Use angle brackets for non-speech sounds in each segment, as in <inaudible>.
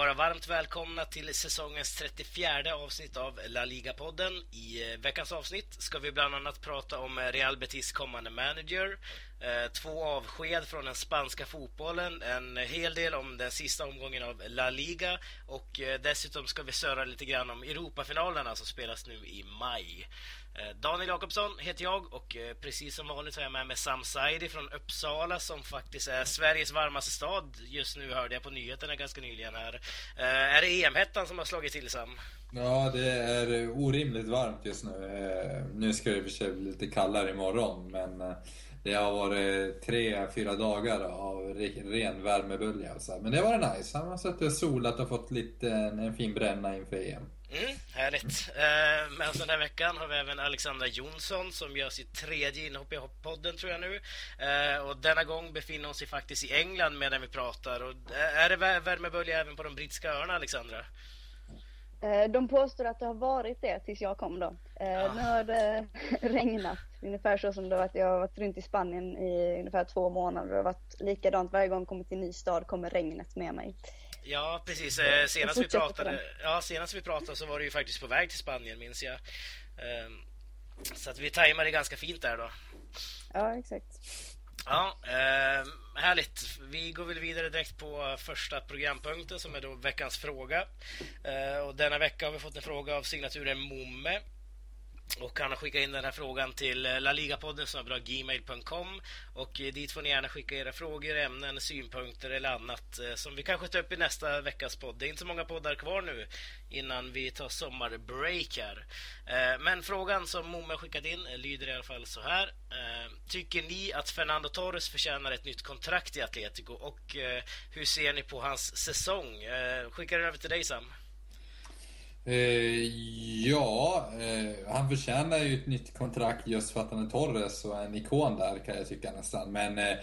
vara varmt välkomna till säsongens 34 avsnitt av La Liga-podden. I eh, veckans avsnitt ska vi bland annat prata om eh, Real Betis kommande manager, eh, två avsked från den spanska fotbollen, en hel del om den sista omgången av La Liga och dessutom ska vi söra lite grann om Europafinalerna som spelas nu i maj. Eh, Daniel Jakobsson heter jag och eh, precis som vanligt har jag med mig Sam Saidi från Uppsala som faktiskt är Sveriges varmaste stad just nu hörde jag på nyheterna ganska nyligen här. Eh, är det EM-hettan som har slagit till Sam? Ja, det är orimligt varmt just nu. Nu ska det i och för sig bli lite kallare imorgon men det har varit tre, fyra dagar av ren värmebölja. Men det har varit nice. Han har suttit och solat och fått lite, en fin bränna inför EM. Mm, härligt. Eh, men den här veckan har vi även Alexandra Jonsson som gör sitt tredje inhopp i podden tror jag nu. Eh, och denna gång befinner hon sig faktiskt i England medan vi pratar. Och är det värmebölja även på de brittiska öarna, Alexandra? Eh, de påstår att det har varit det tills jag kom då. Eh, ja. Nu har det <laughs> regnat, ungefär så som det har varit. Jag har varit runt i Spanien i ungefär två månader. Det har varit likadant varje gång jag kommer till en ny stad kommer regnet med mig. Ja, precis. Eh, senast vi, pratade, ja, senast vi pratade så var du ju faktiskt på väg till Spanien, minns jag. Ehm, så att vi tajmade ganska fint där då. Ja, exakt. Ja, eh, härligt. Vi går väl vidare direkt på första programpunkten som är då veckans fråga. Eh, och denna vecka har vi fått en fråga av signaturen Momme och han har skickat in den här frågan till eh, laligapodden gmail.com och eh, dit får ni gärna skicka era frågor, ämnen, synpunkter eller annat eh, som vi kanske tar upp i nästa veckas podd. Det är inte så många poddar kvar nu innan vi tar sommarbreak här. Eh, men frågan som Momme skickat in lyder i alla fall så här. Tycker ni att Fernando Torres förtjänar ett nytt kontrakt i Atletico och hur ser ni på hans säsong? Skickar den över till dig Sam. Eh, ja, eh, han förtjänar ju ett nytt kontrakt just för att han är Torres och en ikon där kan jag tycka nästan. Men eh,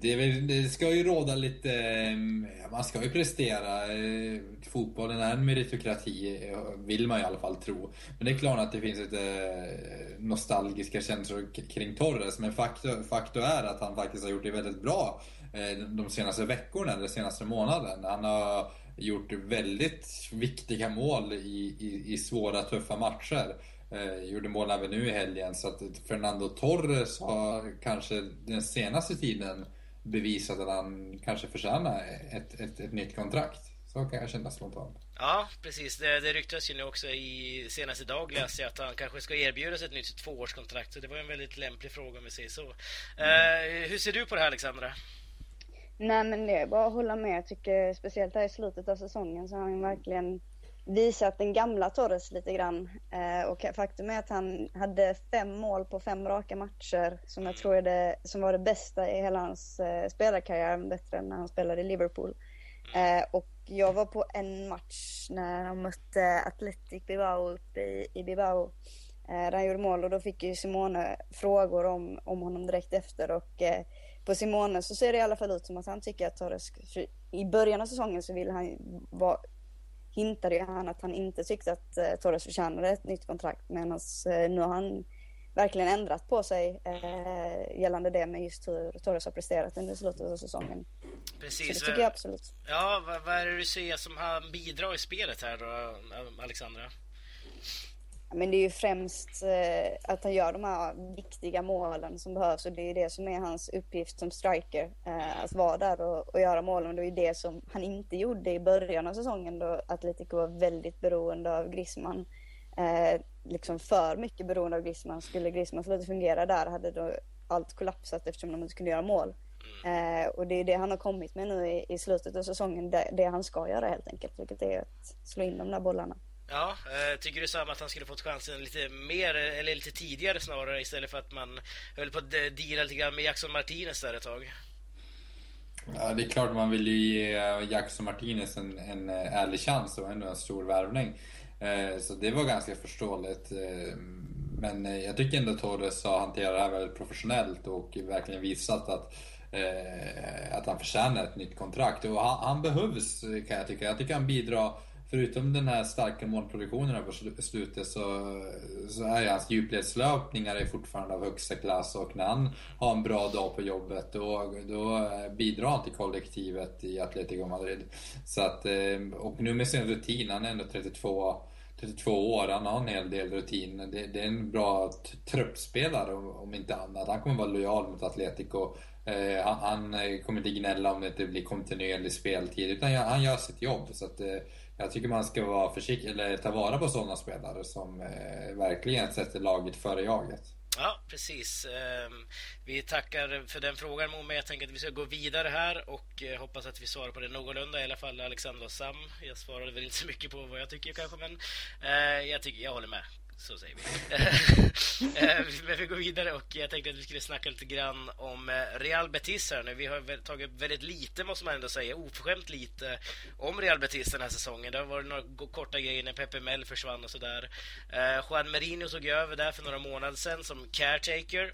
det, väl, det, ska ju råda lite, eh, man ska ju prestera. Eh, fotbollen är en meritokrati, eh, vill man i alla fall tro. Men det är klart att det finns lite eh, nostalgiska känslor kring Torres. Men faktum, är att han faktiskt har gjort det väldigt bra eh, de senaste veckorna, eller senaste månaden. Han har gjort väldigt viktiga mål i, i, i svåra, tuffa matcher. Eh, gjorde mål även nu i helgen. Så att Fernando Torres har kanske den senaste tiden bevisat att han kanske förtjänar ett, ett, ett nytt kontrakt. Så kan jag känna spontant. Ja, precis. Det, det ryktas ju nu också i senaste dag läste jag att han kanske ska erbjudas ett nytt tvåårskontrakt. Så det var en väldigt lämplig fråga om vi säger så. Mm. Uh, hur ser du på det här, Alexandra? Nej men det är bara att hålla med. Jag tycker speciellt här i slutet av säsongen så har han verkligen visat den gamla Torres lite grann. Eh, och faktum är att han hade fem mål på fem raka matcher som jag tror är det, som var det bästa i hela hans eh, spelarkarriär, bättre än när han spelade i Liverpool. Eh, och jag var på en match när han mötte Athletic Bilbao uppe i, i Bilbao. Eh, där han gjorde mål och då fick ju Simone frågor om, om honom direkt efter och eh, på Simone så ser det i alla fall ut som att han tycker att Torres, i början av säsongen så ville han vara, hintade ju han att han inte tyckte att eh, Torres förtjänade ett nytt kontrakt medan eh, nu har han verkligen ändrat på sig eh, gällande det med just hur Torres har presterat under slutet av säsongen. Precis. Så det tycker jag absolut. Ja, vad, vad är det du ser som han bidrar i spelet här då, Alexandra? Men det är ju främst eh, att han gör de här viktiga målen som behövs och det är det som är hans uppgift som striker. Eh, att vara där och, och göra målen. Det är det som han inte gjorde i början av säsongen då Atletico var väldigt beroende av Griezmann. Eh, liksom för mycket beroende av Griezmann. Skulle Griezmann sluta fungera där hade då allt kollapsat eftersom de inte kunde göra mål. Eh, och det är det han har kommit med nu i, i slutet av säsongen. Det, det han ska göra helt enkelt. Vilket är att slå in de där bollarna. Ja, eh, tycker du samma att han skulle fått chansen lite mer, eller lite tidigare snarare, istället för att man höll på att deala lite grann med Jackson Martinez där ett tag? Ja, det är klart man vill ju ge Jackson Martinez en, en eh, ärlig chans och ändå en stor värvning. Eh, så det var ganska förståeligt. Men jag tycker ändå Torres har hanterat det här väldigt professionellt och verkligen visat att att han förtjänar ett nytt kontrakt. Och han, han behövs kan jag tycka. Jag tycker han bidrar förutom den här starka målproduktionen här på slutet så, så är hans djupledslöpningar fortfarande av högsta klass och när han har en bra dag på jobbet då, då bidrar han till kollektivet i Atletico Madrid. Så att, eh, och nu med sin rutin, han är ändå 32 32 år, han har en hel del rutin. Det, det är en bra truppspelare om inte annat. Han kommer vara lojal mot Atletico. Eh, han, han, kommer inte gnälla om det inte blir kontinuerlig speltid, utan han gör sitt jobb. Så att, eh, jag tycker man ska vara försiktig, eller ta vara på sådana spelare som eh, verkligen sätter laget före jaget. Ja, precis. Ehm, vi tackar för den frågan Momme. Jag tänker att vi ska gå vidare här och eh, hoppas att vi svarar på det någorlunda. I alla fall Alexander och Sam. Jag svarade väl inte så mycket på vad jag tycker kanske, men eh, jag, tycker, jag håller med så säger <laughs> eh, vi. Men vi går vidare och jag tänkte att vi skulle snacka lite grann om eh, Real Betis här nu. Vi har tagit väldigt lite, måste man ändå säga, oförskämt lite om Real Betis den här säsongen. Det har varit några korta grejer när Pepe Mel försvann och sådär. Eh, Juan Merino tog över där för några månader sedan som caretaker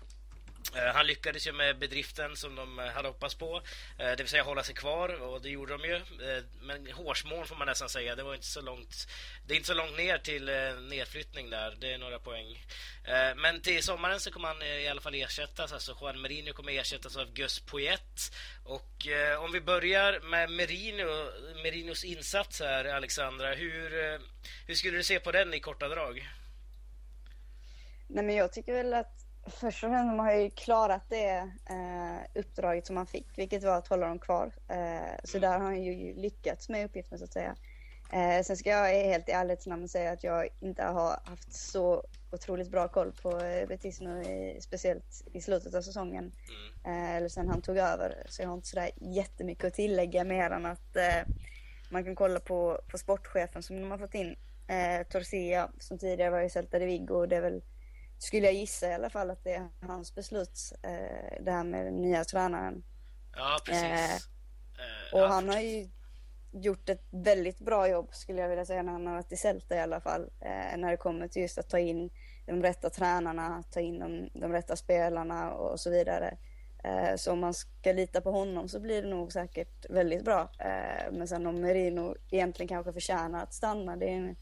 Eh, han lyckades ju med bedriften som de eh, hade hoppats på, eh, det vill säga hålla sig kvar och det gjorde de ju. Men hårsmån får man nästan säga, det var inte så långt. Det är inte så långt ner till nedflyttning där, det är några poäng. Men till sommaren så kommer han i alla fall ersättas, alltså Juan Merino kommer ersättas av Gus Poyet. Och om vi börjar med Merino, Merinos insats här, Alexandra, hur, hur skulle du se på den i korta drag? Nej men jag tycker väl att först och främst har ju klarat det eh, uppdraget som han fick, vilket var att hålla dem kvar. Eh, så där har han ju lyckats med uppgiften så att säga. Eh, sen ska jag helt i ärlighetens namn säga att jag inte har haft så otroligt bra koll på eh, Betis nu, i, speciellt i slutet av säsongen. Mm. Eh, eller sen han tog över. Så jag har inte sådär jättemycket att tillägga mer än att eh, man kan kolla på, på sportchefen som de har fått in. Eh, Torcia som tidigare var i Celta de Vigo. Det är väl skulle jag gissa i alla fall att det är hans beslut, eh, det här med den nya tränaren. Ja, precis. Eh, eh och ja, han har ju gjort ett väldigt bra jobb skulle jag vilja säga när han har varit i Celta i alla fall. Eh, när det kommer till just att ta in de rätta tränarna, ta in de, de rätta spelarna och så vidare. Eh, så om man ska lita på honom så blir det nog säkert väldigt bra. Eh, men sen om Merino egentligen kanske förtjänar att stanna, det är en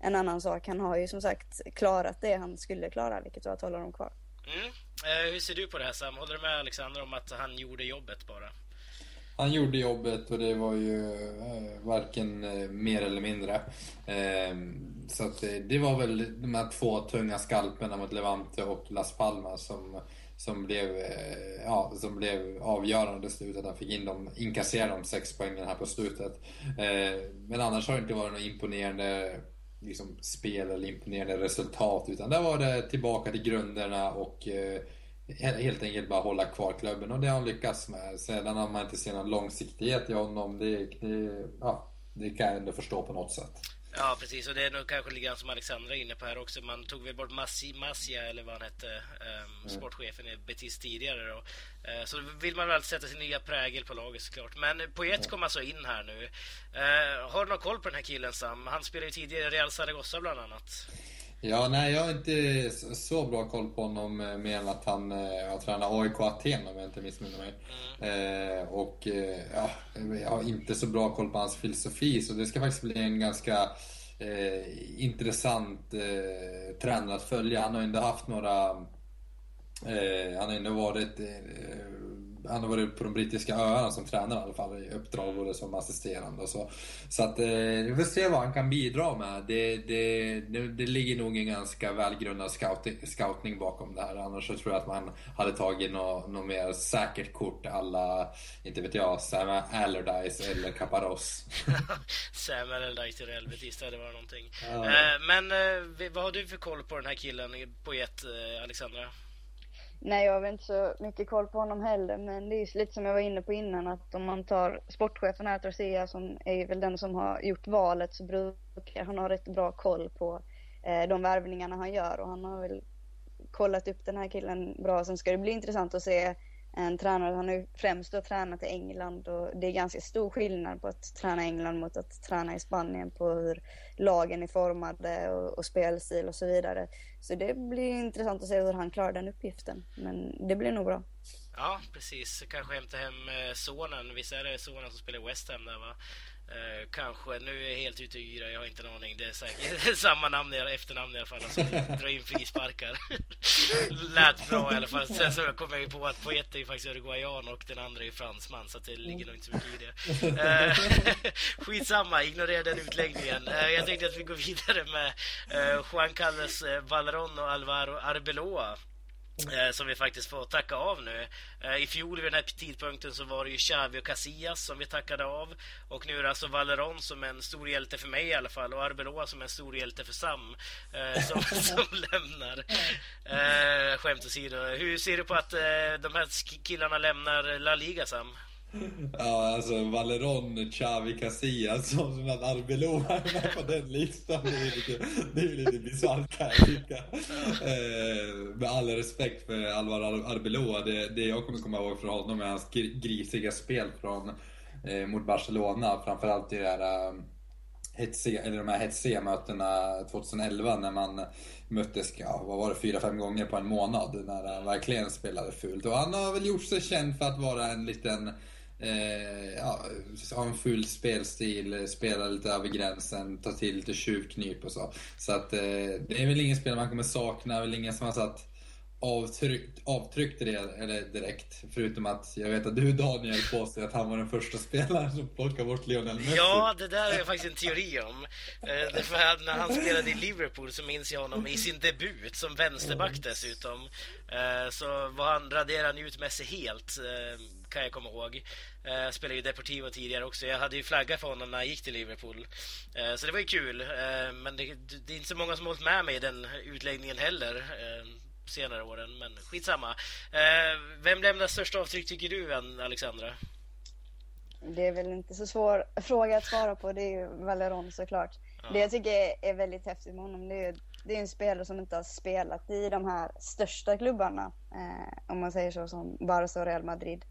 en annan sak. Han har ju som sagt klarat det han skulle klara, vilket var att hålla dem kvar. Mm. Eh, hur ser du på det här Sam? Håller du med Alexander om att han gjorde jobbet bara? Han gjorde jobbet och det var ju eh, varken eh, mer eller mindre. Eh, så att det, det, var väl de här två tunga skalperna mot Levante och Las Palmas som, som, blev, eh, ja, som blev avgörande i slutet. Han fick in dem, inkassera de sex poängen här på slutet. Eh, men annars har det inte varit något imponerande liksom, spel eller imponerande resultat. Utan där var det tillbaka till grunderna och eh, helt enkelt bara hålla kvar klubben. Och det har han lyckats med. Sedan har man inte sett någon långsiktighet i honom, det, det, ja, det kan jag ändå förstå på något sätt. Ja, precis. Och det är nog kanske lite grann som Alexandra är inne på här också. Man tog väl bort Massi, Massia, eller vad han hette, um, sportchefen i Betis tidigare. Då. Uh, så vill man väl sätta sin nya prägel på laget såklart. Men Poet mm. kom alltså in här nu. Uh, har du någon koll på den här killen Sam? Han spelade ju tidigare i Real Zaragoza bland annat. Ja, nej, jag har inte så bra koll på honom eh, mer än att han eh, har tränat AIK Aten om jag inte missminner mig. Mm. Eh, och eh, ja, jag har inte så bra koll på hans filosofi så det ska faktiskt bli en ganska eh, intressant eh, tränare att följa. Han har ändå haft några han har ändå varit han har varit på de brittiska öarna som tränare i alla fall, i uppdrag både som assisterande och så. Så att eh, vi får se vad han kan bidra med. Det, det, det, det ligger nog en ganska välgrundad scouting, scoutning bakom det här. Annars så tror jag att man hade tagit något, något mer säkert kort alla, inte vet jag, Sam Allardyce eller Caparros. <laughs> Sam Allardyce i Real Betis, det var någonting. Ja. Eh, men eh, vad har du för koll på den här killen på ett, eh, Alexandra? Nej, jag har väl inte så mycket koll på honom heller, men det är lite som jag var inne på innan att om man tar sportchefen här, Tarsia, som är väl den som har gjort valet, så brukar han ha rätt bra koll på eh, de värvningarna han gör och han har väl kollat upp den här killen bra. Sen ska det bli intressant att se en tränare. Han har ju främst då tränat i England och det är ganska stor skillnad på att träna i England mot att träna i Spanien på hur lagen är formade och, och spelstil och så vidare. Så det blir intressant att se hur han klarar den uppgiften. Men det blir nog bra. Ja, precis. Kanske hämta hem eh, sonen. Visst är det sonen som spelar i West Ham där va? Eh, kanske. Nu är jag helt ute i yra, jag har inte en aning. Det är säkert <laughs> samma namn, efternamn i alla fall. Alltså, <laughs> dra in frisparkar. <laughs> Lät bra i alla fall. Sen så kom jag ju på att poet är ju faktiskt uruguayan och den andra är fransman. Så det ligger nog inte så mycket i det. Eh, skitsamma, ignorera den utläggningen. Eh, jag tänkte att vi går vidare med Juan Carlos Valeron och Alvaro Arbeloa. Eh, som vi faktiskt får tacka av nu. Eh, I fjol vid den här tidpunkten så var det ju Xavi och Casillas som vi tackade av. Och nu är det alltså Valeron som är en stor hjälte för mig i alla fall och Arbeloa som är en stor hjälte för Sam eh, som, <laughs> som lämnar. Eh, skämt åsido. Hur ser du på att de här killarna lämnar La Liga, Sam? <laughs> Ja, alltså Valeron, Xavi, Casillas som, som att Arbeloa är med på den listan. Det är lite, det är lite bisarrt kan jag tycka. Eh, med all respekt för Alvaro Arbeloa, det, det jag kommer komma ihåg från honom är hans grisiga spel från, eh, mot Barcelona. Framförallt i det här, eh, hetsiga, eller de här hetsiga mötena 2011 när man möttes, ja, vad var det, fyra, fem gånger på en månad när han verkligen spelade fult. Och han har väl gjort sig känd för att vara en liten Eh, ja, ha en full spelstil, eh, spela lite över gränsen, ta till lite tjuvknip och så. Så att eh, det är väl ingen spel man kommer sakna, väl ingen som har satt avtryckt, avtryckt det eller direkt. Förutom att jag vet att du Daniel påstår att han var den första spelaren som plockade bort Lionel Messi. Ja, det där är faktiskt en teori om. Eh, Därför att när han spelade i Liverpool så minns jag honom i sin debut som vänsterback dessutom. Eh, så var han, raderade han ut Messi helt, eh, kan jag komma ihåg. Jag spelade ju Deportivo tidigare också. Jag hade ju flaggat för honom när han gick till Liverpool. Så det var ju kul. Men det, det, är inte så många som har hållit med mig i den utläggningen heller senare åren, men skitsamma. Eh, vem lämnar störst avtryck tycker du, Alexandra? Det är väl inte så svår fråga att svara på. Det är ju Valeron såklart. Ja. Det jag tycker är väldigt häftigt med honom, det är, det är en spelare som inte har spelat i de här största klubbarna. Eh, om man säger så, som Barca och Real Madrid.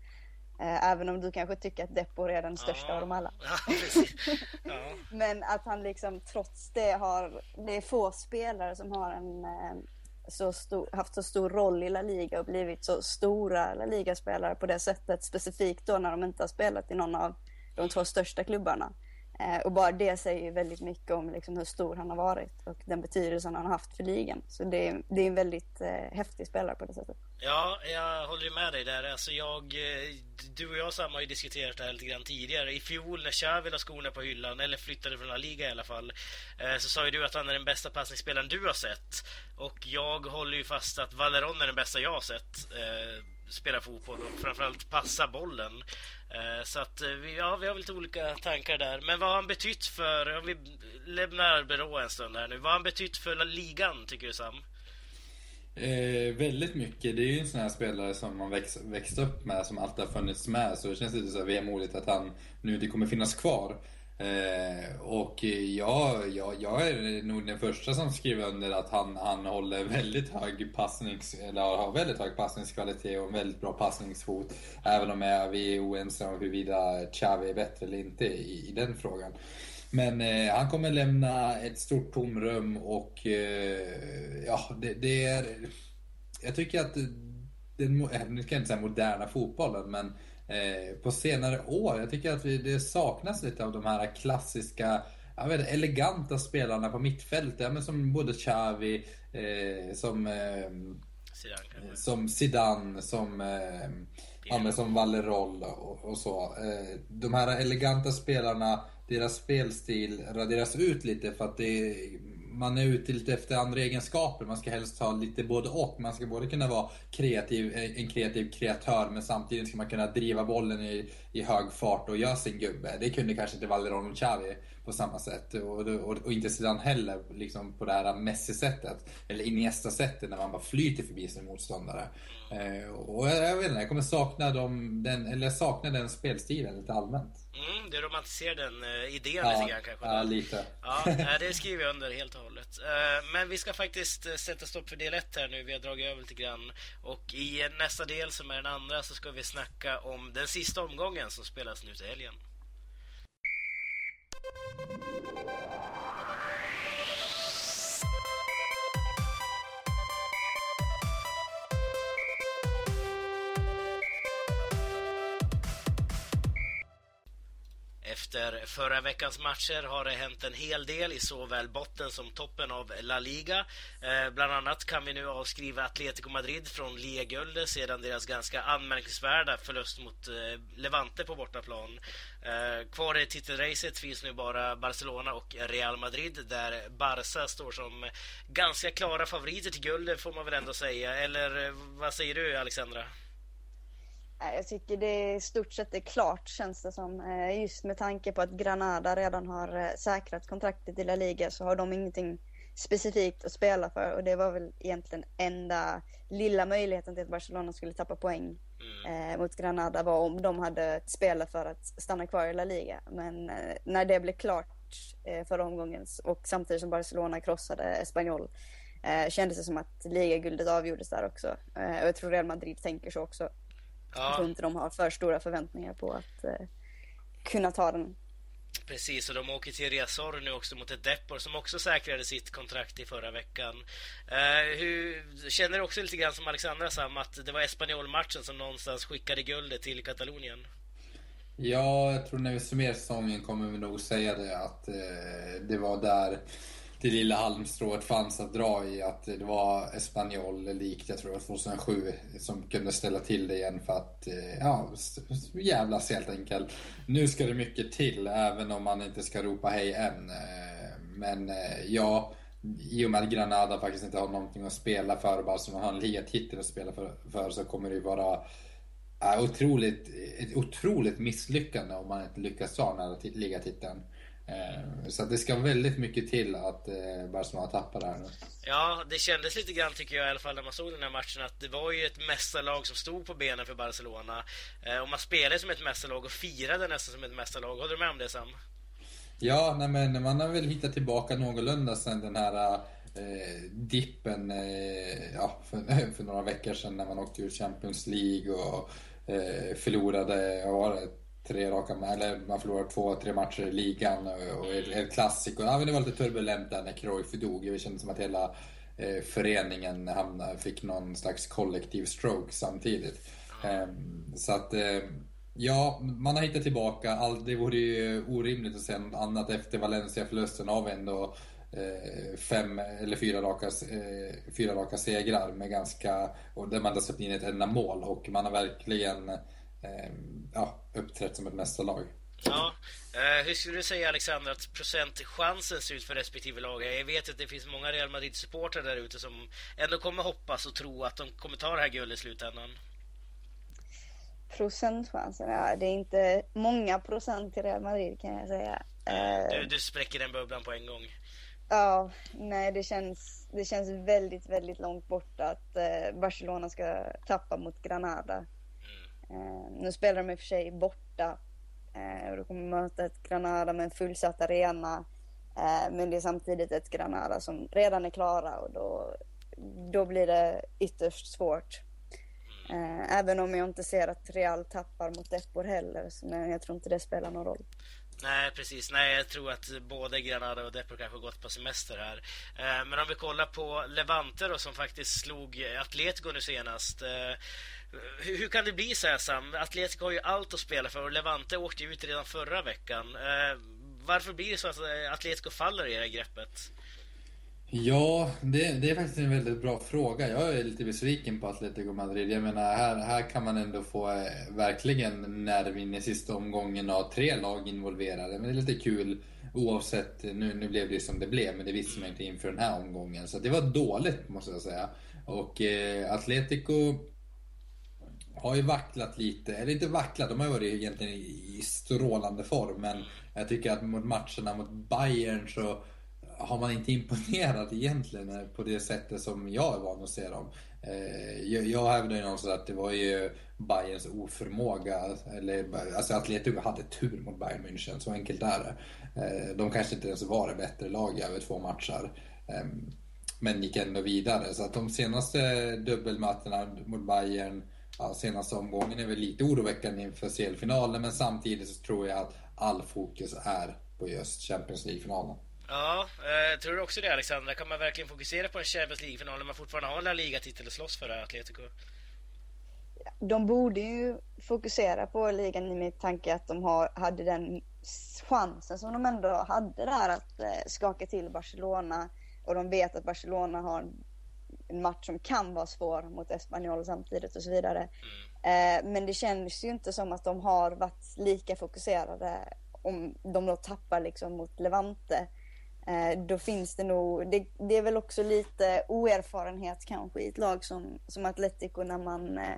Eh, även om du kanske tycker att Depor är den största ja. av dem alla. <laughs> <laughs> Ja, Men att han liksom trots det har, det är få spelare som har en eh, så stor, haft så stor roll i La Liga och blivit så stora La Liga-spelare på det sättet. Specifikt då när de inte har spelat i någon av de två största klubbarna. Eh, och bara det säger väldigt mycket om liksom hur stor han har varit och den betydelsen han har haft för ligan. Så det är, det är en väldigt eh, häftig spelare på det sättet. Ja, jag håller med dig där. Alltså jag, eh, du och jag Sam har ju diskuterat det här lite grann tidigare. I fjol när Xavi la skorna på hyllan, eller flyttade från La Liga i alla fall, eh, så sa ju du att han är den bästa passningsspelaren du har sett. Och jag håller ju fast att Valeron är den bästa jag har sett eh, spela fotboll och framförallt passa bollen. Eh, så att eh, vi, ja, vi har lite olika tankar där. Men vad har han betytt för, om vi lämnar Berå en stund här nu, vad har han betytt för ligan tycker du Sam? Eh, väldigt mycket. Det är ju en sån här spelare som man växt, växt upp med, som alltid har funnits med. Så det känns lite så vemodigt att han nu inte kommer finnas kvar. Eh, och ja, ja, jag är nog den första som skriver under att han, han håller väldigt hög passnings, eller har väldigt hög passningskvalitet och en väldigt bra passningsfot. Även om vi är oense om huruvida Xavi är bättre eller inte i, i den frågan. Men eh, han kommer lämna ett stort tomrum och eh, ja, det, det, är... Jag tycker att den, nu kan jag inte säga moderna fotbollen, men Eh, på senare år. Jag tycker att vi, det saknas lite av de här klassiska jag vet, eleganta spelarna på mittfältet. Ja, men som både Xavi, eh, som, eh, Zidane, som Zidane, som, eh, ja, som Valleroll och, och så. Eh, de här eleganta spelarna, deras spelstil raderas ut lite för att det man är ute lite efter andra egenskaper. Man ska helst ha lite både och. Man ska både kunna vara kreativ, eh, en kreativ kreatör men samtidigt ska man kunna driva bollen i, i hög fart och göra sin gubbe. Det kunde kanske inte Valderon och Xavi på samma sätt. Och, och, och inte sedan heller liksom på det här Messi-sättet. Eller Iniesta-sättet när man bara flyter förbi sin motståndare. Eh, och jag, jag vet inte, jag kommer sakna, dem, den, eller sakna den spelstilen lite allmänt. Mm, du romantiserar den uh, idén ja, lite grann kanske? Ja, lite. Ja, det skriver jag under helt och hållet. Uh, men vi ska faktiskt uh, sätta stopp för del 1 här nu. Vi har dragit över lite grann. Och i nästa del som är den andra så ska vi snacka om den sista omgången som spelas nu till helgen. Thank you. Efter förra veckans matcher har det hänt en hel del i såväl botten som toppen av La Liga. Eh, bland annat kan vi nu avskriva Atletico Madrid från ligaguldet sedan deras ganska anmärkningsvärda förlust mot eh, Levante på bortaplan. Eh, kvar i titelracet finns nu bara Barcelona och Real Madrid där Barca står som ganska klara favoriter till guldet får man väl ändå säga. Eller vad säger du Alexandra? Jag tycker det i stort sett är klart känns det som. Eh, just med tanke på att Granada redan har eh, säkrat kontraktet i La Liga så har de ingenting specifikt att spela för och det var väl egentligen enda lilla möjligheten till att Barcelona skulle tappa poäng mm. eh, mot Granada var om de hade spelat för att stanna kvar i La Liga. Men eh, när det blev klart eh, förra omgången och samtidigt som Barcelona krossade Espanyol eh, kändes det som att ligaguldet avgjordes där också. Eh, och jag tror Real Madrid tänker så också. Ja. Jag tror inte de har för stora förväntningar på att eh, kunna ta den. Precis, och de åker till Riazor nu också mot ett Depor som också säkrade sitt kontrakt i förra veckan. Uh, hur, känner du också lite grann som Alexandra Sam att det var Espanyol-matchen som någonstans skickade guldet till Katalonien? Ja, jag tror när vi summerar säsongen kommer vi nog säga det att eh, det var där det lilla halmstrået fanns att dra i att det var Espanyol likt, jag tror det var 2007, som kunde ställa till det igen för att, eh, ja, jävlas helt enkelt. Nu ska det mycket till, även om man inte ska ropa hej än. Eh, men eh, ja, i och med att Granada faktiskt inte har någonting att spela för, bara som har en ligatitel att spela för, för, så kommer det ju vara otroligt, ett otroligt misslyckande om man inte lyckas ta den här ligatiteln. Eh, så det ska väldigt mycket till att eh, Barcelona tappar det här nu. Ja, det kändes lite grann tycker jag i alla fall när man såg den här matchen att det var ju ett mästarlag som stod på benen för Barcelona. Eh, och man spelade som ett mästarlag och firade nästan som ett mästarlag. Håller du med om det Sam? Ja, nej, men man har väl hittat tillbaka någorlunda sen den här eh, dippen eh, ja, för, <laughs> för, några veckor sedan när man åkte ur Champions League och eh, förlorade, vad var det? Tre raka, eller man förlorar två, tre matcher i ligan och El Clasico. Ja, men det var lite turbulent där när Cruyff dog. Det kändes som att hela eh, föreningen hamnade, fick någon slags kollektiv stroke samtidigt. Eh, så att, eh, ja, man har hittat tillbaka. All, det vore ju orimligt att säga något annat efter Valencia-förlusten av ändå eh, fem eller fyra raka, eh, fyra raka segrar med ganska, och där man har släppt in ett enda mål och man har verkligen eh, ja, uppträtt som ett mästarlag. Ja. Uh, hur skulle du säga Alexander att procentchansen ser ut för respektive lag? Jag vet att det finns många Real Madrid-supportrar där ute som ändå kommer hoppas och tro att de kommer ta det här guldet i slutändan. Procentchansen? Ja, det är inte många procent till Real Madrid kan jag säga. Uh, du, du spräcker den bubblan på en gång. Ja, nej det känns, det känns väldigt, väldigt långt bort att uh, Barcelona ska tappa mot Granada. Eh, nu spelar de i och för sig borta eh, och då kommer möta ett Granada med en fullsatt arena. Eh, men det är samtidigt ett Granada som redan är klara och då, då blir det ytterst svårt. Eh, även om jag inte ser att Real tappar mot Depor heller, men jag tror inte det spelar någon roll. Nej, precis. Nej, jag tror att både Granada och Depor kanske gått på semester här. Eh, men om vi kollar på Levante då, som faktiskt slog Atletico nu senast. Eh, hur, kan det bli så här Sam? Atletico har ju allt att spela för och Levante åkte ut redan förra veckan. Eh, varför blir det så att Atletico faller i det här greppet? Ja, det, det, är faktiskt en väldigt bra fråga. Jag är lite besviken på Atletico Madrid. Jag menar, här, här kan man ändå få eh, verkligen nerv in i sista omgången av tre lag involverade. Men det är lite kul oavsett. Nu, nu blev det som det blev, men det visste man inte inför den här omgången. Så det var dåligt, måste jag säga. Och eh, Atletico har ju vacklat lite, eller inte vacklat, de har ju varit egentligen i strålande form. Men jag tycker att mot matcherna mot Bayern så har man inte imponerat egentligen på det sättet som jag är van att se dem. Eh, jag hävdar ju någonstans att det var ju Bayerns oförmåga, eller alltså Atletico hade tur mot Bayern München, så enkelt är det. Eh, de kanske inte ens var det bättre lag över två matcher. Ehm, men gick ändå vidare. Så att de senaste dubbelmötena mot Bayern ja, senaste omgången är väl lite oroväckande inför CL-finalen men samtidigt så tror jag att all fokus är på just Champions League-finalen. Ja, eh, tror du också det Alexandra? Kan man verkligen fokusera på en Champions League-final när man fortfarande har en Liga-titel att slåss för, Atletico? de borde ju fokusera på ligan i min tanke att de har, hade den chansen som de ändå hade där att eh, skaka till Barcelona och de vet att Barcelona har en match som kan vara svår mot Espanyol samtidigt och så vidare. Mm. Eh, men det känns ju inte som att de har varit lika fokuserade om de då tappar liksom mot Levante. Eh, då finns det nog, det, det, är väl också lite oerfarenhet kanske i ett lag som, som Atletico när man eh,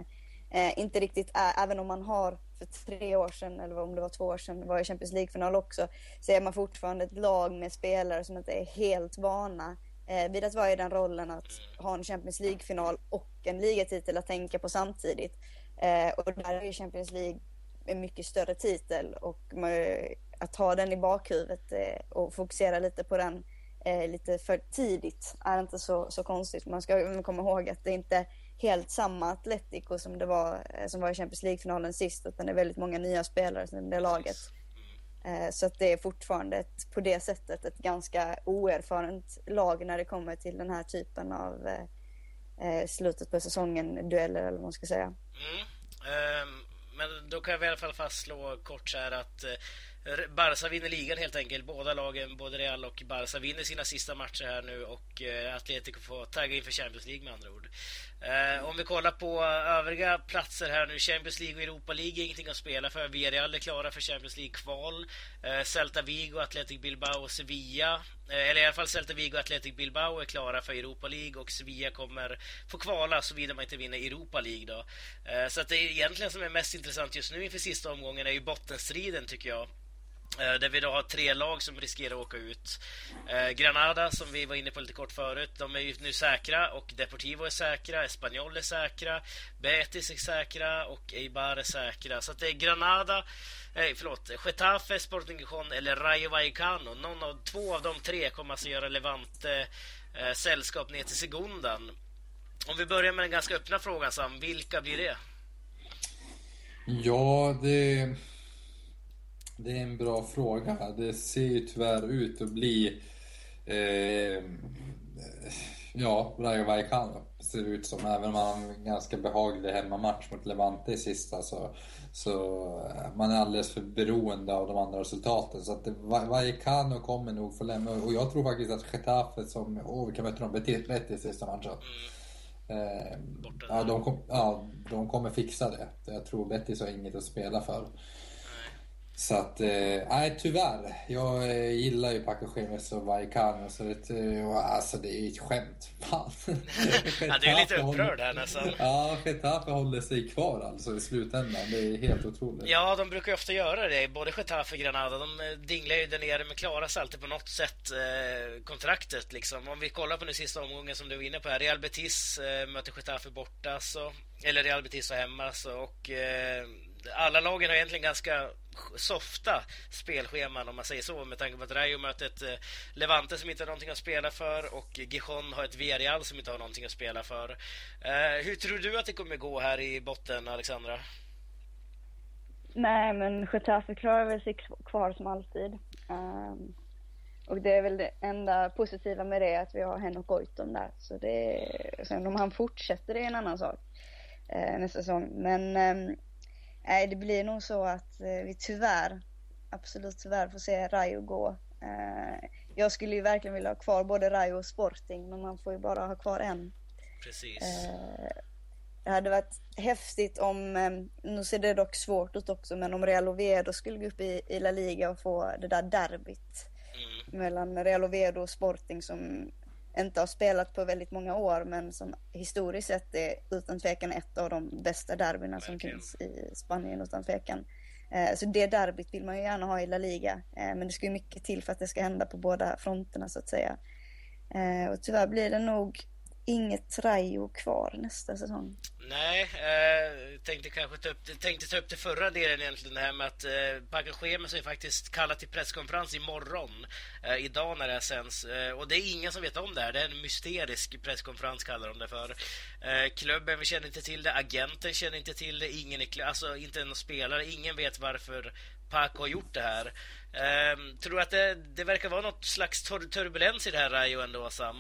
eh, inte riktigt är, även om man har för tre år sedan, eller om det var två år sedan, var i Champions League-final också, så är man fortfarande ett lag med spelare som inte är helt vana eh, vid att vara i den rollen att ha en Champions League-final och en ligatitel att tänka på samtidigt. Eh, och där är ju Champions League en mycket större titel och att ha den i bakhuvudet eh, och fokusera lite på den eh, lite för tidigt är inte så, så konstigt. Man ska komma ihåg att det inte är helt samma Atletico som det var, eh, som var i Champions League-finalen sist, utan det är väldigt många nya spelare i det laget. Eh, så att det är fortfarande ett, på det sättet ett ganska oerfarent lag när det kommer till den här typen av eh, eh, slutet på säsongen, dueller eller vad man ska säga. Mm. Um, men då kan vi i alla fall fastslå kort så här att Barca vinner ligan helt enkelt. Båda lagen, både Real och Barca, vinner sina sista matcher här nu och eh, Atletico får tagga inför Champions League med andra ord. Eh, om vi kollar på övriga platser här nu, Champions League och Europa League, är ingenting att spela för. Villarreal är klara för Champions League-kval. Eh, Celta Vigo, Athletic Bilbao och Sevilla, eh, eller i alla fall Celta Vigo och Athletic Bilbao är klara för Europa League och Sevilla kommer få kvala såvida man inte vinner Europa League då. Eh, så att det egentligen som är mest intressant just nu inför sista omgången är ju bottenstriden tycker jag. Eh, där vi då har tre lag som riskerar att åka ut. Eh, Granada, som vi var inne på lite kort förut, de är ju nu säkra och Deportivo är säkra, Espanyol är säkra, Betis är säkra och Eibar är säkra. Så det är Granada, eh, förlåt, Getafe, Sporting Gijon eller Rayo Vallecano. Någon av, två av de tre kommer alltså göra Levante eh, sällskap ner till Segundan. Om vi börjar med den ganska öppna frågan Sam, vilka blir det? Ja, det det är en bra fråga. Det ser ju tyvärr ut att bli eh, Ja, Rayo Vallecano ser det ut som. Även om man har en ganska behaglig hemmamatch mot Levante i sista så, så man är alldeles för beroende av de andra resultaten. Så att Vallecano kommer nog få lämna. Och jag tror faktiskt att Getafe som, åh vilka mötte de? Betis i sista matchen. Eh, ja, de kom, ja, de kommer fixa det. Jag tror Betis har inget att spela för. Så att, eh, nej eh, tyvärr. Jag eh, gillar ju Paco Gemes och Vallecano så det, eh, alltså, det är ju ett skämt. Fan. <laughs> ja, du är lite upprörd här nästan. Ja, Getafe håller sig kvar alltså i slutändan. Det är helt otroligt. Ja, de brukar ju ofta göra det. Både Getafe och Granada. De dinglar ju där nere men klarar sig alltid på något sätt eh, kontraktet liksom. Om vi kollar på den sista omgången som du var inne på här. Real Betis möter Getafe borta så. Eller Real Betis och hemma så. Och alla lagen har egentligen ganska softa spelscheman om man säger så med tanke på att Rayo möter ett eh, Levante som inte har någonting att spela för och Gijon har ett Villarreal som inte har någonting att spela för. Eh, hur tror du att det kommer gå här i botten, Alexandra? Nej, men Getafe klarar väl sig kvar som alltid. Um, och det är väl det enda positiva med det att vi har Henok Goitom där. Så det, sen om han fortsätter det är en annan sak uh, nästa säsong. Men um, Nej, det blir nog så att eh, vi tyvärr, absolut tyvärr får se Rayo gå. Eh, jag skulle ju verkligen vilja ha kvar både Rayo och Sporting, men man får ju bara ha kvar en. Precis. Eh, det hade varit häftigt om, nu ser det dock svårt ut också, men om Real Oviedo skulle gå upp i, i La Liga och få det där derbyt mm. mellan Real Oviedo och Sporting som inte har spelat på väldigt många år men som historiskt sett är utan tvekan ett av de bästa derbyna som finns i Spanien utan tvekan. Eh, så det derbyt vill man ju gärna ha i La Liga eh, men det ska ju mycket till för att det ska hända på båda fronterna så att säga. Eh, och tyvärr blir det nog inget Rayo kvar nästa säsong. Nej, eh, tänkte kanske ta upp, tänkte ta upp det förra delen egentligen, det här med att eh, Paco Schemes är faktiskt kallat till presskonferens imorgon, eh, idag när det här sänds. Eh, och det är ingen som vet om det här, det är en mysterisk presskonferens kallar de det för. Eh, klubben känner inte till det, agenten känner inte till det, ingen är, alltså inte en spelare, ingen vet varför Paco har gjort det här. Eh, tror du att det, det verkar vara något slags turbulens i det här Rayo ändå, Sam?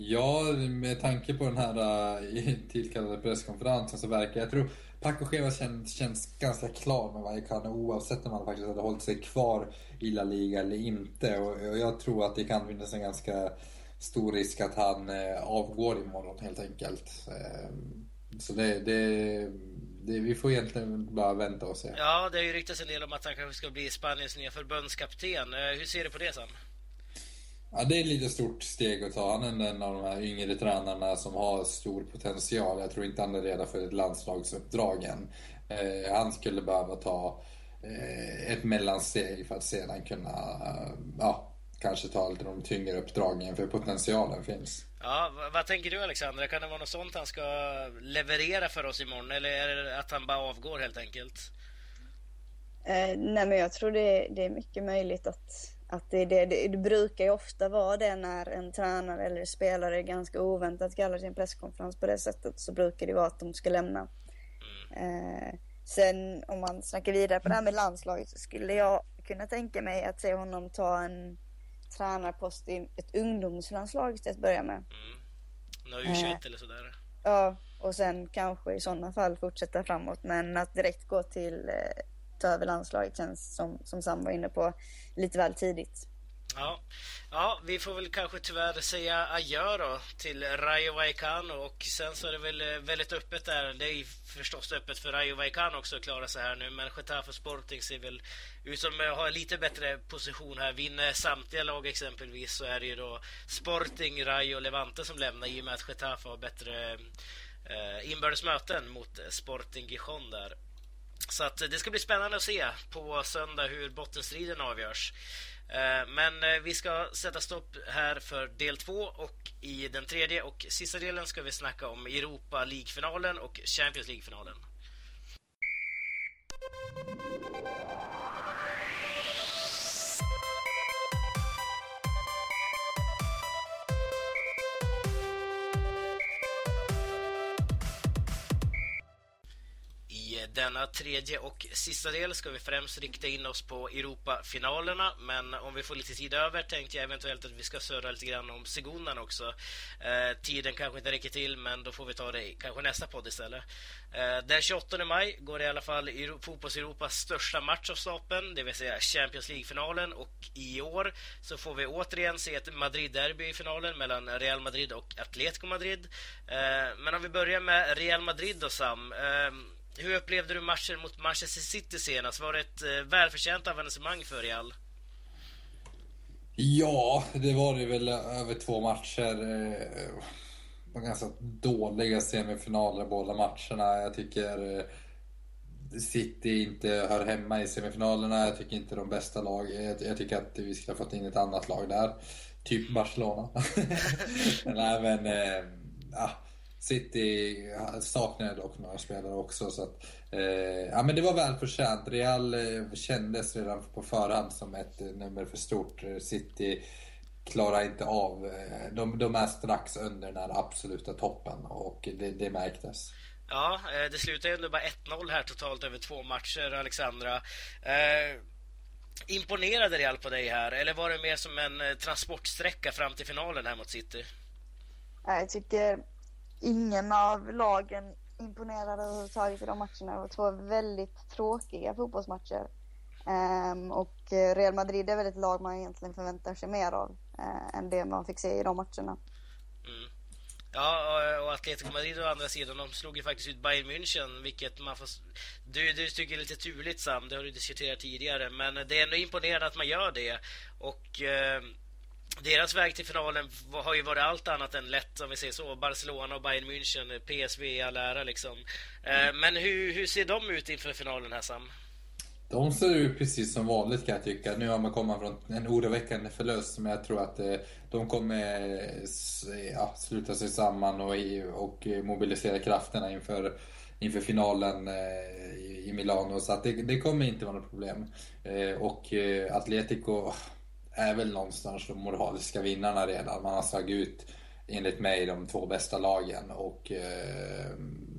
Ja, med tanke på den här äh, tillkallade presskonferensen så verkar jag tror Paco Cheva känns, känns ganska klar med Vallecano oavsett om han faktiskt hade hållit sig kvar i La Liga eller inte. Och, och jag tror att det kan finnas en ganska stor risk att han äh, avgår imorgon helt enkelt. Äh, så det, det, det, vi får egentligen bara vänta och se. Ja, det har ju ryktats en del om att han kanske ska bli Spaniens nya förbundskapten. Eh, hur ser du på det Sam? Ja, det är ett lite stort steg att ta. Han är en av de här yngre tränarna som har stor potential. Jag tror inte han är redo för ett landslagsuppdrag än. Eh, han skulle behöva ta eh, ett mellansteg för att sedan kunna eh, ja, kanske ta lite de tyngre uppdragen, för potentialen finns. Ja, vad tänker du Alexander? Kan det vara något sånt han ska leverera för oss imorgon eller är det att han bara avgår helt enkelt? Eh, nej, men jag tror det, det är mycket möjligt att att det, det, det, det brukar ju ofta vara det när en tränare eller spelare ganska oväntat kallar sin presskonferens på det sättet så brukar det vara att de ska lämna. Eh, sen om man snackar vidare på det här med landslaget så skulle jag kunna tänka mig att se honom ta en tränarpost i ett ungdomslandslag till att börja med. Mm. U21 eh, eller sådär. Ja, och sen kanske i sådana fall fortsätta framåt men att direkt gå till eh, ta över landslaget känns som, som Sam var inne på lite väl tidigt. Ja. ja, vi får väl kanske tyvärr säga adjö då till Rayo Vallecano och sen så är det väl eh, väldigt öppet där. Det är ju förstås öppet för Rayo Vallecano också att klara sig här nu men Getafe Sporting ser väl ut som att ha lite bättre position här. Vinner samtliga lag exempelvis så är det ju då Sporting, Rayo och Levante som lämnar i och med att Getafe har bättre eh, inbördes möten mot Sporting Gijon där. Så att eh, det ska bli spännande att se på söndag hur bottenstriden avgörs. Eh, men eh, vi ska sätta stopp här för del två och i den tredje och sista delen ska vi snacka om Europa League-finalen och Champions League-finalen. Denna tredje och sista del ska vi främst rikta in oss på Europafinalerna men om vi får lite tid över tänkte jag eventuellt att vi ska surra lite grann om Segundan också. Eh, tiden kanske inte räcker till men då får vi ta det i kanske nästa podd istället. Eh, den 28 maj går i alla fall fotbolls-Europas största match av stapeln, det vill säga Champions League-finalen och i år så får vi återigen se ett Madrid-derby i finalen mellan Real Madrid och Atletico Madrid. Eh, men om vi börjar med Real Madrid då Sam. Eh, hur upplevde du matchen mot Manchester City senast? Var det ett eh, välförtjänt avancemang för Real? Ja, det var det väl över två matcher. Det eh, var ganska dåliga semifinaler båda matcherna. Jag tycker eh, City inte hör hemma i semifinalerna. Jag tycker inte de bästa lag. Jag tycker att vi skulle ha fått in ett annat lag där. Typ Barcelona. <laughs> <laughs> Nej men, ja City saknade dock några spelare också. Så att, eh, ja, men det var välförtjänt. Real eh, kändes redan på förhand som ett eh, nummer för stort. City klarar inte av... Eh, de, de är strax under den här absoluta toppen och det, det märktes. Ja, eh, det slutade ändå bara 1-0 här totalt över två matcher, Alexandra. Eh, imponerade Real på dig här, eller var det mer som en transportsträcka fram till finalen här mot City? Jag tycker ingen av lagen imponerade överhuvudtaget i de matcherna. Det var två väldigt tråkiga fotbollsmatcher. Um, och Real Madrid är väl ett lag man egentligen förväntar sig mer av uh, än det man fick se i de matcherna. Mm. Ja, och Atletico Madrid å andra sidan, de slog ju faktiskt ut Bayern München, vilket man får... Du, du tycker är lite turligt Sam, det har du diskuterat tidigare, men det är ändå imponerande att man gör det. Och... Uh, deras väg till finalen har ju varit allt annat än lätt om vi säger så. Barcelona och Bayern München, PSV i all ära liksom. Mm. Men hur, hur ser de ut inför finalen här Sam? De ser ut precis som vanligt kan jag tycka. Nu har man kommit från en oroväckande förlust men jag tror att eh, de kommer ja, sluta sig samman och, och mobilisera krafterna inför, inför finalen eh, i Milano. Så att det, det kommer inte vara något problem. Och Atletico är väl någonstans de moraliska vinnarna redan. Man har slagit ut, enligt mig, de två bästa lagen och eh,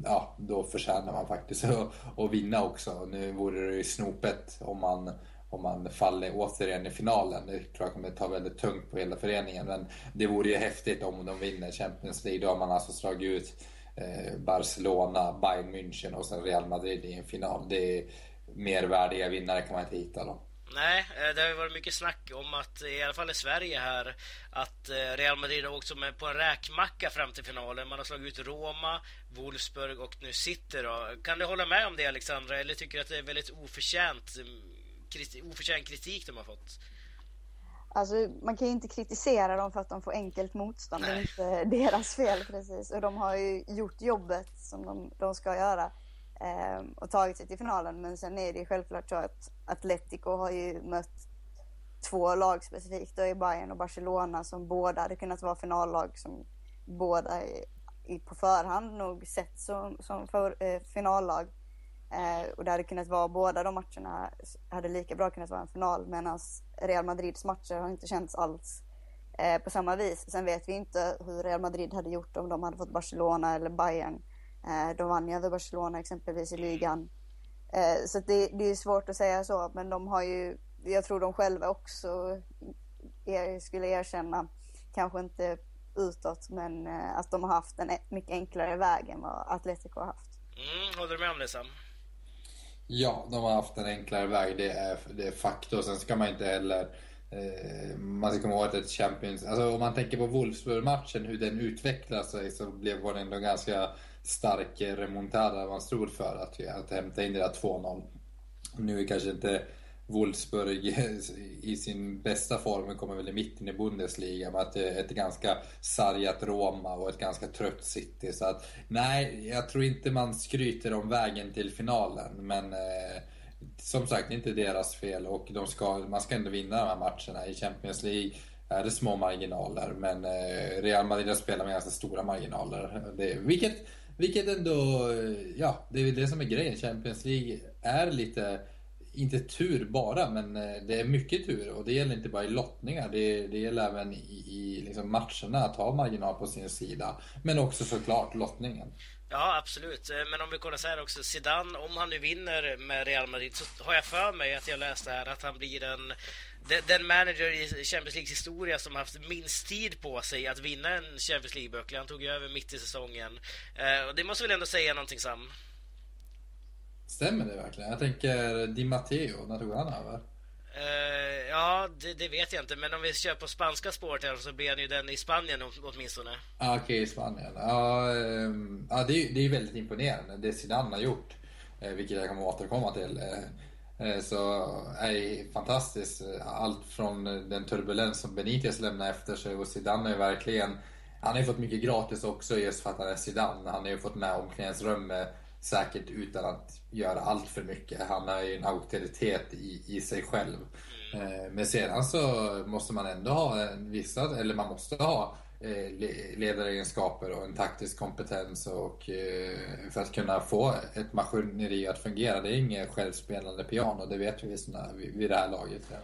ja, då förtjänar man faktiskt <laughs> att, att vinna också. Nu vore det ju snopet om man, om man faller återigen i finalen. Det tror jag kommer ta väldigt tungt på hela föreningen. Men det vore ju häftigt om de vinner Champions League. Då har man alltså slagit ut eh, Barcelona, Bayern München och sen Real Madrid i en final. Det är mer värdiga vinnare kan man inte hitta då. Nej, eh, det har ju varit mycket snack om att, i alla fall i Sverige här, att eh, Real Madrid har åkt som på en räkmacka fram till finalen. Man har slagit ut Roma, Wolfsburg och nu City då. Kan du hålla med om det Alexandra, eller tycker du att det är väldigt oförtjänt, mm, oförtjänt kritik de har fått? Alltså, man kan ju inte kritisera dem för att de får enkelt motstånd. Nej. Det är inte deras fel precis. Och de har ju gjort jobbet som de, de ska göra Ehm, och tagit sig till finalen. Men sen är det ju självklart så att Atletico har ju mött två lag specifikt då är Bayern och Barcelona som båda hade kunnat vara finallag som båda i, på förhand nog sett som, som för, eh, finallag. Eh, och det hade kunnat vara båda de matcherna hade lika bra kunnat vara en final medan Real Madrids matcher har inte känts alls eh, på samma vis. Sen vet vi inte hur Real Madrid hade gjort om de hade fått Barcelona eller Bayern Eh, de vann ju över Barcelona exempelvis i ligan. Eh, så det, det är svårt att säga så, men de har ju, jag tror de själva också er, skulle erkänna, kanske inte utåt, men eh, att de har haft en mycket enklare väg än vad Atletico har haft. Mm, håller du med om det Sam? Ja, de har haft en enklare väg, det är, det är faktor. Sen ska man inte heller Eh, man ska komma ihåg att ett Champions... Alltså om man tänker på Wolfsburg-matchen, hur den utvecklar sig, så blev det ändå ganska stark remontada man stod för att, att hämta in det där 2-0. Nu är kanske inte Wolfsburg <laughs> i sin bästa form kommer väl i mitten i Bundesliga med ett ganska sargat Roma och ett ganska trött City. Så att nej, jag tror inte man skryter om vägen till finalen. Men eh, som sagt, det är inte deras fel och de ska, man ska ändå vinna de här matcherna. I Champions League är det små marginaler, men eh, Real Madrid spelar med ganska stora marginaler. Det, vilket, vilket ändå, ja, det är väl det som är grejen. Champions League är lite, inte tur bara, men eh, det är mycket tur. Och det gäller inte bara i lottningar, det, det gäller även i, i liksom matcherna att ha marginal på sin sida. Men också såklart lottningen. Ja, absolut. Eh, men om vi kollar så här också. Zidane, om han nu vinner med Real Madrid så har jag för mig att jag läste här att han blir en den manager i Champions Leagues historia som haft minst tid på sig att vinna en Champions League-buckla. Han tog ju över mitt i säsongen. Eh, och det måste väl ändå säga någonting, Sam? Stämmer det verkligen? Jag tänker Di Matteo, när tog han över? Uh, ja, det, det, vet jag inte. Men om vi kör på spanska spåret här så blir han ju den i Spanien åtminstone. Ah, Okej, okay, i Spanien. Ja, um, ja det, är, det är väldigt imponerande det Zidane har gjort. Eh, vilket jag kommer återkomma till. Eh, eh, så är fantastiskt. Allt från den turbulens som Benitez lämnar efter sig och Zidane är verkligen... Han har ju fått mycket gratis också just för att han är Zidane. Han har ju fått med omklädningsrum säkert utan att göra allt för mycket. Han har ju en auktoritet i, i sig själv. Eh, men sedan så måste man ändå ha en vissa, eller man måste ha eh, Eh, ledaregenskaper och en taktisk kompetens och eh, för att kunna få ett maskineri att fungera. Det är inget självspelande piano, det vet vi vid det här laget. Ja.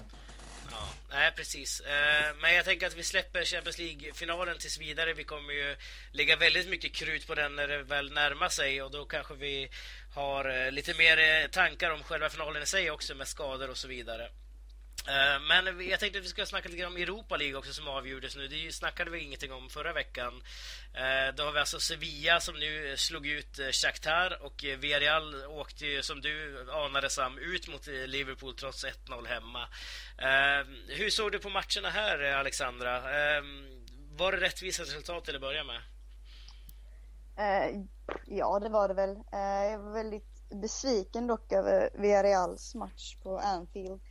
Ja, nej precis. Eh, men jag tänker att vi släpper Champions League-finalen tills vidare. Vi kommer ju lägga väldigt mycket krut på den när det väl närmar sig och då kanske vi har lite mer tankar om själva finalen i sig också med skador och så vidare. Eh, men jag tänkte att vi ska snacka lite grann om Europa League också som avgjordes nu. Det snackade vi ingenting om förra veckan. Eh, då har vi alltså Sevilla som nu slog ut eh, Shakhtar och Villarreal åkte ju som du anade Sam ut mot Liverpool trots 1-0 hemma. Hur såg du på matcherna här Alexandra? Ehm, var det rättvisa resultat till att börja med? Ja, det var det väl. Jag var väldigt besviken dock över Villarreals match på Anfield.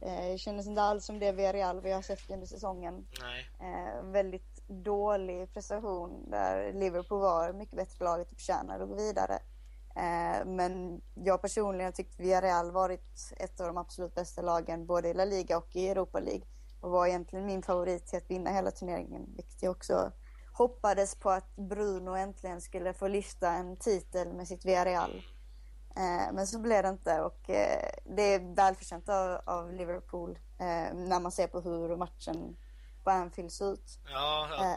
Eh, kändes inte alls som det Villarreal vi har sett under säsongen. Eh, väldigt dålig prestation där Liverpool var mycket bättre laget och förtjänade att gå vidare. Eh, men jag personligen har tyckt Villarreal varit ett av de absolut bästa lagen både i La Liga och i Europa League och var egentligen min favorit till att vinna hela turneringen, vilket jag också hoppades på att Bruno äntligen skulle få lyfta en titel med sitt Villarreal. Eh, men så blev det inte och eh, det är välförtjänt av, av Liverpool eh, när man ser på hur matchen på Anfield ser ut. Ja, ja.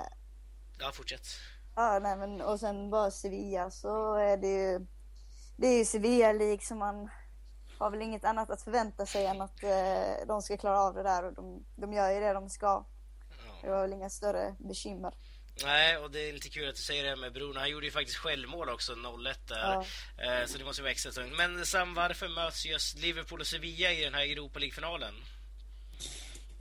ja fortsätt. Ja, nej, men, och sen bara Sevilla så är det ju det är ju Sevilla League som man har väl inget annat att förvänta sig än att eh, de ska klara av det där och de, de gör ju det de ska. Det var väl inga större bekymmer. Nej, och det är lite kul att du säger det här med Bruno. Han gjorde ju faktiskt självmål också, 0-1 där. Ja. Eh, så det måste vara extra tungt. Men Sam, varför möts just Liverpool och Sevilla i den här Europa League-finalen?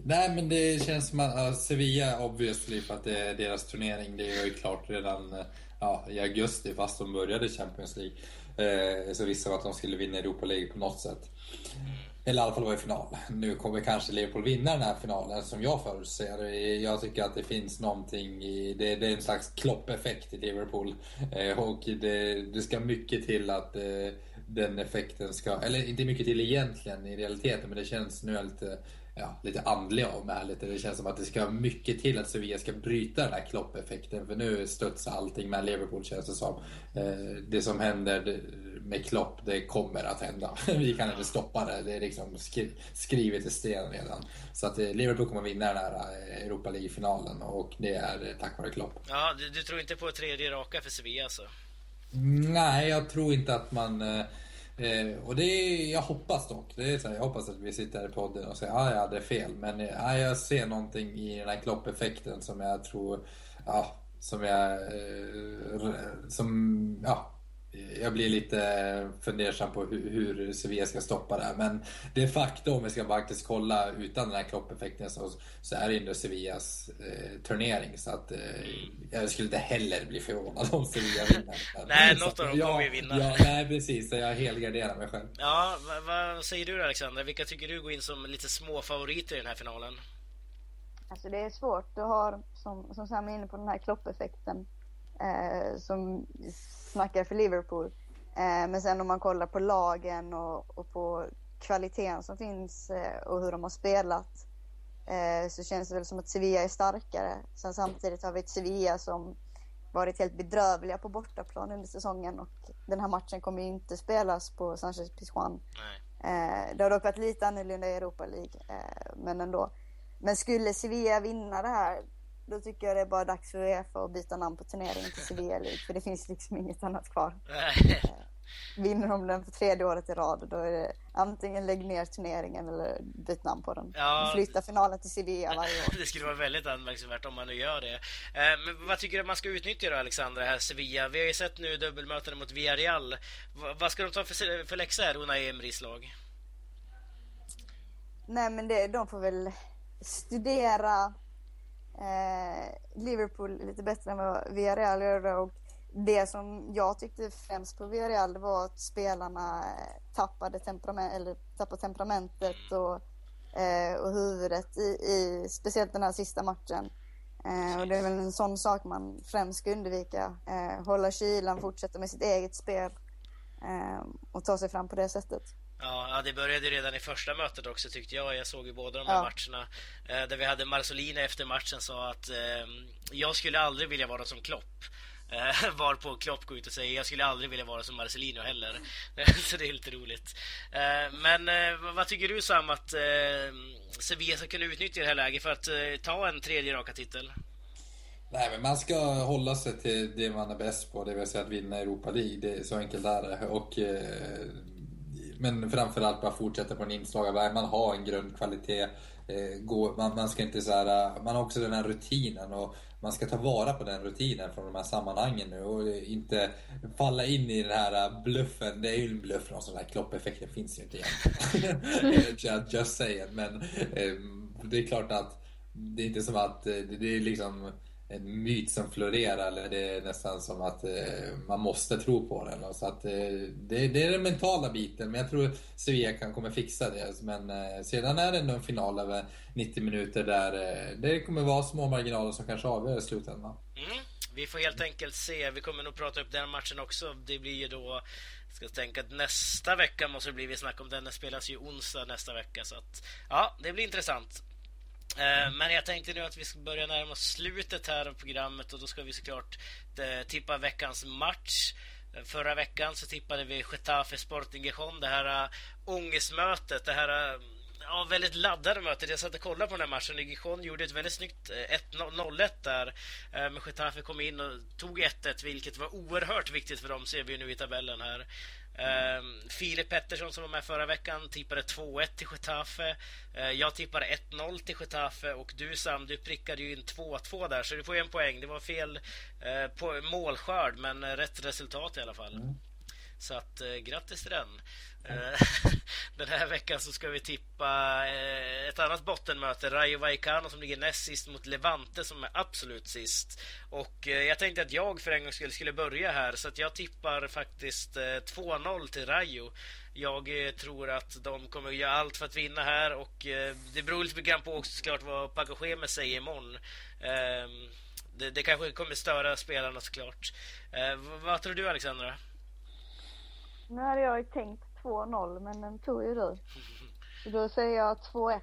Nej, men det känns som att uh, Sevilla, obviously, för att det är deras turnering. Det är ju klart redan uh, ja, i augusti, fast de började Champions League. Uh, så visste de att de skulle vinna Europa League på något sätt. Eller i alla fall vara i final. Nu kommer kanske Liverpool vinna den här finalen som jag förutser. Jag tycker att det finns någonting i... Det, det är en slags kloppeffekt i Liverpool. Eh, och det, det ska mycket till att eh, den effekten ska... Eller inte mycket till egentligen i realiteten, men det känns nu lite ja, lite andlig av med lite. Det känns som att det ska mycket till att Sevilla ska bryta den här kloppeffekten. För nu studsar allting med Liverpool känns det som. Eh, det som händer med Klopp, det kommer att hända. <laughs> Vi kan inte stoppa det. Det är liksom skrivet i sten redan. Så att eh, Liverpool kommer vinna den här eh, Europa League-finalen och det är tack vare Klopp. Ja, du, du tror inte på tredje raka för Sevilla alltså? Nej, jag tror inte att man eh, eh, och det är, jag hoppas dock. Det är så här, jag hoppas att vi sitter här i podden och säger att ah, jag hade fel. Men eh, ah, jag ser någonting i den här kloppeffekten som jag tror, ja, som jag, eh, som, ja, jag blir lite fundersam på hur, hur Sevilla ska stoppa det här. Men det faktum, om vi ska faktiskt kolla utan den här kloppeffekten, så, så är det ändå Sevillas eh, turnering. Så att eh, jag skulle inte heller bli förvånad om Sevilla vinner. <laughs> nej, något av dem kommer ju vinna. Ja, nej, precis. Så jag helgarderar mig själv. Ja, vad, vad säger du Alexander? Vilka tycker du går in som lite små favoriter i den här finalen? Alltså det är svårt. Du har, som, som Sam är inne på, den här kloppeffekten. Eh, som snackar för Liverpool. Eh, men sen om man kollar på lagen och, och på kvaliteten som finns eh, och hur de har spelat eh, så känns det väl som att Sevilla är starkare. Sen samtidigt har vi ett Sevilla som varit helt bedrövliga på bortaplan under säsongen och den här matchen kommer ju inte spelas på Sanchez Pizjuan. Eh, det har dock varit lite annorlunda i Europa League, eh, men ändå. Men skulle Sevilla vinna det här då tycker jag det är bara dags för Uefa att byta namn på turneringen till Sevilla League, för det finns liksom inget annat kvar. <laughs> Vinner de den för tredje året i rad, då är det antingen lägg ner turneringen eller byt namn på den. Ja, Flytta finalen till Sevilla varje år. <laughs> det skulle vara väldigt anmärkningsvärt om man nu gör det. Eh, men vad tycker du man ska utnyttja då, Alexandra, här Sevilla? Vi har ju sett nu dubbelmöten mot Villarreal. Vad ska de ta för, för läxa här, Unai Emerys lag? Nej, men det, de får väl studera eh, Liverpool lite bättre än vad Villarreal gjorde och det som jag tyckte främst på Villarreal var att spelarna eh, tappade, temperament, eller tappade temperamentet och, eh, och huvudet i, i, speciellt den här sista matchen. Eh, och det är väl en sån sak man främst ska undvika. Eh, hålla kylan, fortsätta med sitt eget spel eh, och ta sig fram på det sättet. Ja, det började redan i första mötet också tyckte jag. Jag såg ju båda de här ja. matcherna. Eh, där vi hade Marsolini efter matchen sa att eh, jag skulle aldrig vilja vara som Klopp. Eh, <laughs> varpå Klopp går ut och säger jag skulle aldrig vilja vara som Marcelino heller. <laughs> så det är lite roligt. Eh, men vad tycker du Sam att eh, Sevilla ska kunna utnyttja det här läget för att ta en tredje raka titel? Nej, men man ska hålla sig till det man är bäst på, det vill säga att vinna Europa League. Det är så enkelt är det. Och men framförallt bara fortsätta på en inslagna väg. Man har en grundkvalitet. Eh, man, man ska inte så här, eh, man har också den här rutinen och man ska ta vara på den rutinen från de här sammanhangen nu och inte falla in i den här eh, bluffen. Det är ju en bluff, någon sån här kloppeffekt, det finns ju inte egentligen. <laughs> just saying. Men det är klart att det är inte som att det är liksom en myt som florerar. Eller det är nästan som att eh, man måste tro på den. Så att, eh, det, det, är den mentala biten, men jag tror Sevilla kan kommer fixa det. Men eh, sedan är det ändå en final över 90 minuter där eh, det kommer vara små marginaler som kanske avgör i slutändan. Mm. Vi får helt enkelt se. Vi kommer nog prata upp den matchen också. Det blir ju då Jag ska tänka att nästa vecka måste det bli vi snack om den. Den spelas ju onsdag nästa vecka. Så att, ja, det blir intressant. Eh, men jag tänkte nu att vi ska börja närma oss slutet här av programmet och då ska vi såklart eh, tippa veckans match. Eh, förra veckan så tippade vi Getafe Sporting Gijon, det här ångestmötet, det här ja, väldigt laddade mötet. Jag satt och kollade på den här matchen. Gijon gjorde ett väldigt snyggt eh, 1-0-1 där. Eh, men Getafe kom in och tog 1-1, vilket var oerhört viktigt för dem, ser vi nu i tabellen här. Mm. Filip Pettersson som var med förra veckan tippade 2-1 till Getafe. Eh, jag tippade 1-0 till Getafe och du Sam, du prickade ju in 2-2 där så du får ju en poäng. Det var fel målskörd men rätt resultat i alla fall. Mm. Så att eh, grattis till den. Eh, <laughs> den här veckan så ska vi tippa eh, ett annat bottenmöte. Rayo Vallecano som ligger näst sist mot Levante som är absolut sist. Och eh, jag tänkte att jag för en gång skulle, skulle börja här så att jag tippar faktiskt 2-0 till Rayo. Jag tror att de kommer att göra allt för att vinna här och det beror lite grann på också såklart vad Paco Schemes säger imorgon. Ehm, det, det kanske kommer störa spelarna såklart. Vad tror du Alexandra? Nu hade jag ju tänkt 2-0 men den tog ju du. Så då säger jag 2-1.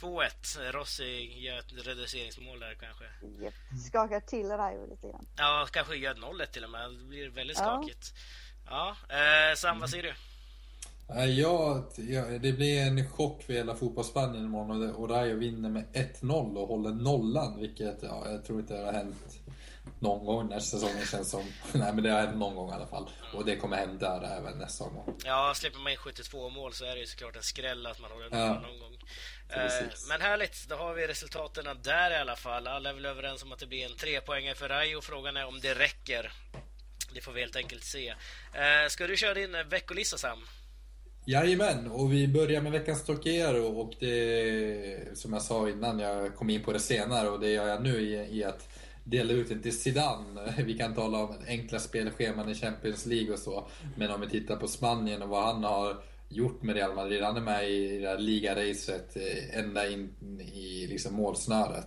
2-1. Rossi gör ett reduceringsmål där kanske. Yep. Skakar till Rayo lite grann. Ja, kanske gör 0-1 till och med. Det blir väldigt skakigt. Ja, ja. Eh, Sam, vad säger du? Ja, det blir en chock för hela fotbollsspanien imorgon och Rayo vinner med 1-0 och håller nollan, vilket ja, jag tror inte har hänt någon gång när säsongen känns som. <laughs> Nej men det har hänt någon gång i alla fall. Och det kommer hända även nästa gång. Ja, släpper man in 72 mål så är det ju såklart en skräll att man håller ja. någon gång. Eh, men härligt, då har vi resultaten där i alla fall. Alla är väl överens om att det blir en trepoängare för Rayo. Frågan är om det räcker. Det får vi helt enkelt se. Eh, ska du köra din veckolista Sam? Jajamän, och vi börjar med veckans Tokero och det som jag sa innan, jag kom in på det senare och det gör jag nu i, i att dela ut den till Zidane. Vi kan tala om enkla spelscheman i Champions League och så. Men om vi tittar på Spanien och vad han har gjort med Real Madrid. Han är med i det där ligaracet eh, ända in i liksom målsnöret.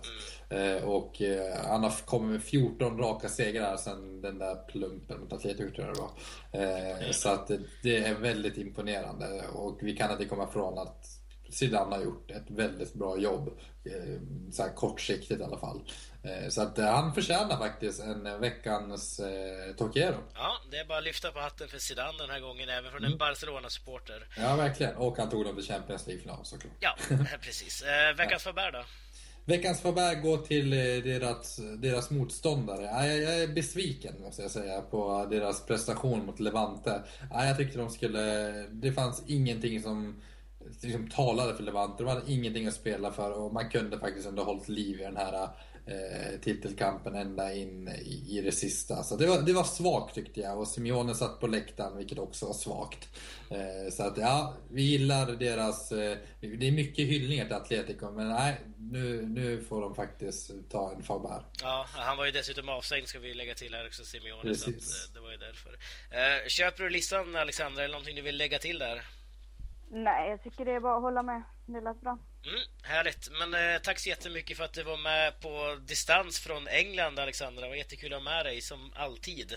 Mm. Och eh, han har kommit med 14 raka segrar sen den där plumpen mot Atletico tror jag det var. Mm. Så att det är väldigt imponerande och vi kan inte komma ifrån att Zidane har gjort ett väldigt bra jobb. Så här kortsiktigt i alla fall. Eh, så att eh, han förtjänar faktiskt en eh, veckans eh, Tokero. Ja, det är bara att lyfta på hatten för Zidane den här gången, även från mm. en Barcelona-supporter. Ja, verkligen. Och han tog dem till Champions League-final såklart. Ja, <laughs> precis. Eh, veckans ja. Fabär då? Veckans Fabär går till deras, deras motståndare. Jag, jag är besviken måste jag säga på deras prestation mot Levante. Jag tyckte de skulle... Det fanns ingenting som liksom talade för Levante. De hade ingenting att spela för och man kunde faktiskt ändå hållit liv i den här eh, titelkampen ända in i, i det sista. Så det var, det var svagt tyckte jag och Simeone satt på läktaren vilket också var svagt. Eh, så att ja, vi gillar deras... Eh, det är mycket hyllningar till Atletico men nej, nu, nu får de faktiskt ta en Faber. Ja, han var ju dessutom avstängd ska vi lägga till här också, Simeone. Precis. Så att, eh, det var ju därför. Eh, köper du listan Alexandra, eller någonting du vill lägga till där? Nej, jag tycker det är bara att hålla med. Det lät bra. Mm, härligt. Men eh, tack så jättemycket för att du var med på distans från England, Alexandra. Det var jättekul att ha med dig, som alltid.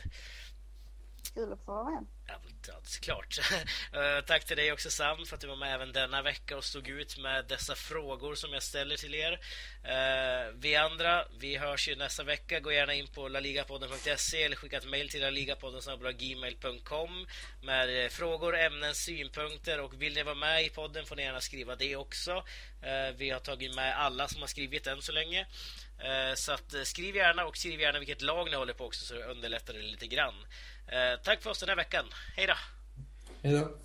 Kul att få vara med. Ja, såklart. <laughs> Eh, tack till dig också Sam för att du var med även denna vecka och stod ut med dessa frågor som jag ställer till er. Eh, vi andra, vi hörs ju nästa vecka. Gå gärna in på laligapodden.se eller skicka ett mejl till laligapodden.gmail.com med eh, frågor, ämnen, synpunkter och vill ni vara med i podden får ni gärna skriva det också. vi har tagit med alla som har skrivit än så länge. Eh, så att eh, skriv gärna och skriv gärna vilket lag ni håller på också så underlättar det lite grann. Eh, tack för oss den här veckan. Hej då! Hej då!